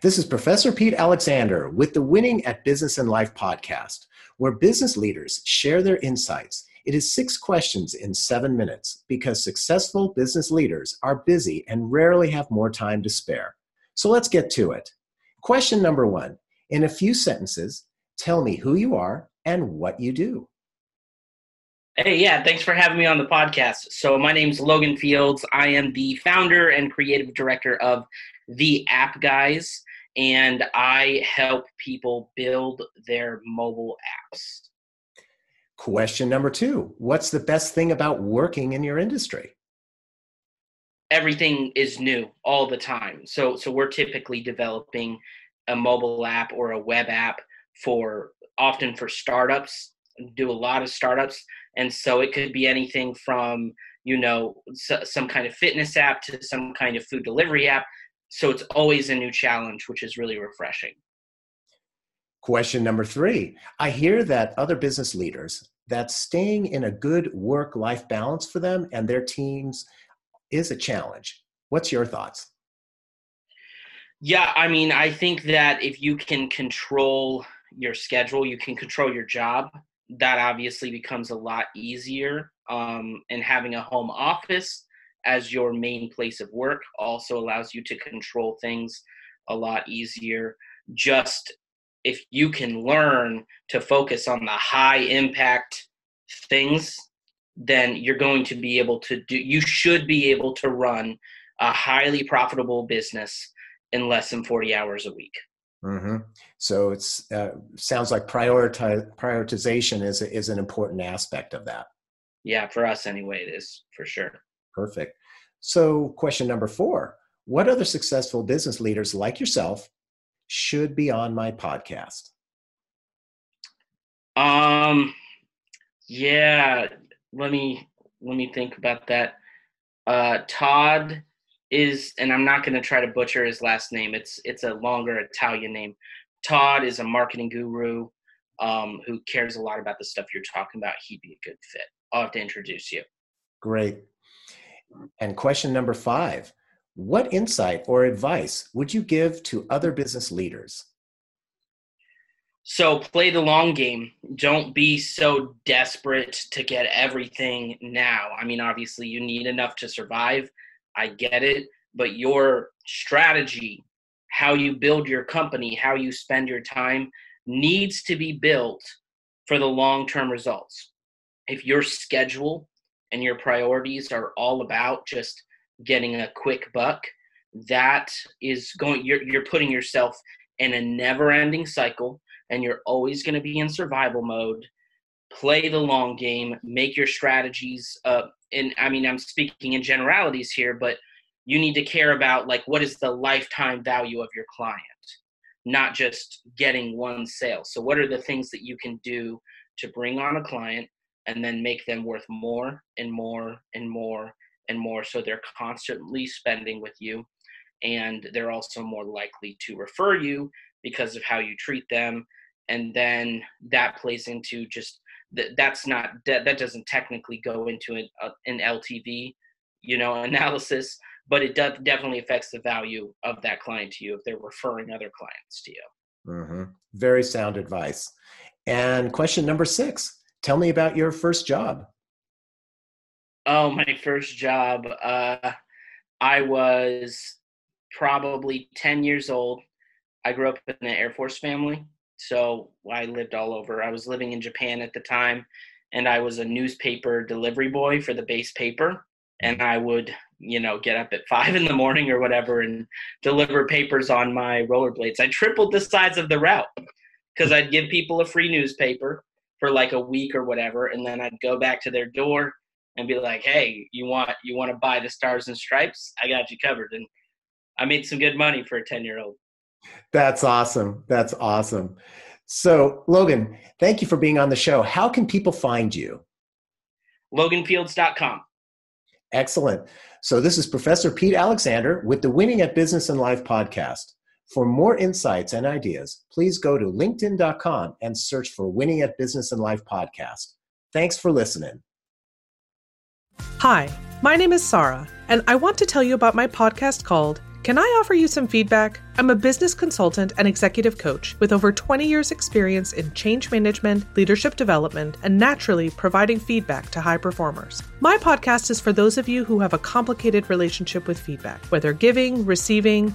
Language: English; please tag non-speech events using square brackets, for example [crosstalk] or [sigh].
This is Professor Pete Alexander with the Winning at Business and Life podcast, where business leaders share their insights. It is six questions in seven minutes because successful business leaders are busy and rarely have more time to spare. So let's get to it. Question number one In a few sentences, tell me who you are and what you do. Hey, yeah, thanks for having me on the podcast. So, my name's Logan Fields. I am the founder and creative director of The App Guys, and I help people build their mobile apps. Question number two What's the best thing about working in your industry? Everything is new all the time. So, so we're typically developing a mobile app or a web app for often for startups, do a lot of startups and so it could be anything from you know some kind of fitness app to some kind of food delivery app so it's always a new challenge which is really refreshing. Question number three. I hear that other business leaders that staying in a good work life balance for them and their teams is a challenge. What's your thoughts? Yeah i mean i think that if you can control your schedule you can control your job that obviously becomes a lot easier. Um, and having a home office as your main place of work also allows you to control things a lot easier. Just if you can learn to focus on the high impact things, then you're going to be able to do, you should be able to run a highly profitable business in less than 40 hours a week. Mm-hmm. So it's uh, sounds like prioritize, prioritization is is an important aspect of that. Yeah, for us anyway, it is for sure. Perfect. So, question number four: What other successful business leaders like yourself should be on my podcast? Um, yeah. Let me let me think about that. Uh, Todd is, and I'm not going to try to butcher his last name. It's it's a longer Italian name. Todd is a marketing guru um, who cares a lot about the stuff you're talking about. He'd be a good fit. I'll have to introduce you. Great. And question number five What insight or advice would you give to other business leaders? So play the long game. Don't be so desperate to get everything now. I mean, obviously, you need enough to survive I get it, but your strategy, how you build your company, how you spend your time needs to be built for the long term results. If your schedule and your priorities are all about just getting a quick buck, that is going you're you're putting yourself in a never ending cycle and you're always going to be in survival mode play the long game make your strategies uh, and I mean, I'm speaking in generalities here, but you need to care about like what is the lifetime value of your client, not just getting one sale. So, what are the things that you can do to bring on a client and then make them worth more and more and more and more so they're constantly spending with you and they're also more likely to refer you because of how you treat them and then that plays into just that that's not that, that doesn't technically go into an, uh, an LTV, you know, [laughs] analysis, but it does definitely affects the value of that client to you if they're referring other clients to you. Mm-hmm. Very sound advice. And question number six: Tell me about your first job. Oh, my first job. Uh, I was probably ten years old. I grew up in an Air Force family, so I lived all over. I was living in Japan at the time, and I was a newspaper delivery boy for the base paper. And I would, you know, get up at [laughs] five in the morning or whatever and deliver papers on my rollerblades. I tripled the size of the route because I'd give people a free newspaper for like a week or whatever, and then I'd go back to their door and be like, "Hey, you want you want to buy the Stars and Stripes? I got you covered." And I made some good money for a ten year old. That's awesome. That's awesome. So, Logan, thank you for being on the show. How can people find you? LoganFields.com. Excellent. So, this is Professor Pete Alexander with the Winning at Business and Life podcast. For more insights and ideas, please go to linkedin.com and search for Winning at Business and Life podcast. Thanks for listening. Hi, my name is Sarah, and I want to tell you about my podcast called Can I offer you some feedback? I'm a business consultant and executive coach with over 20 years' experience in change management, leadership development, and naturally providing feedback to high performers. My podcast is for those of you who have a complicated relationship with feedback, whether giving, receiving,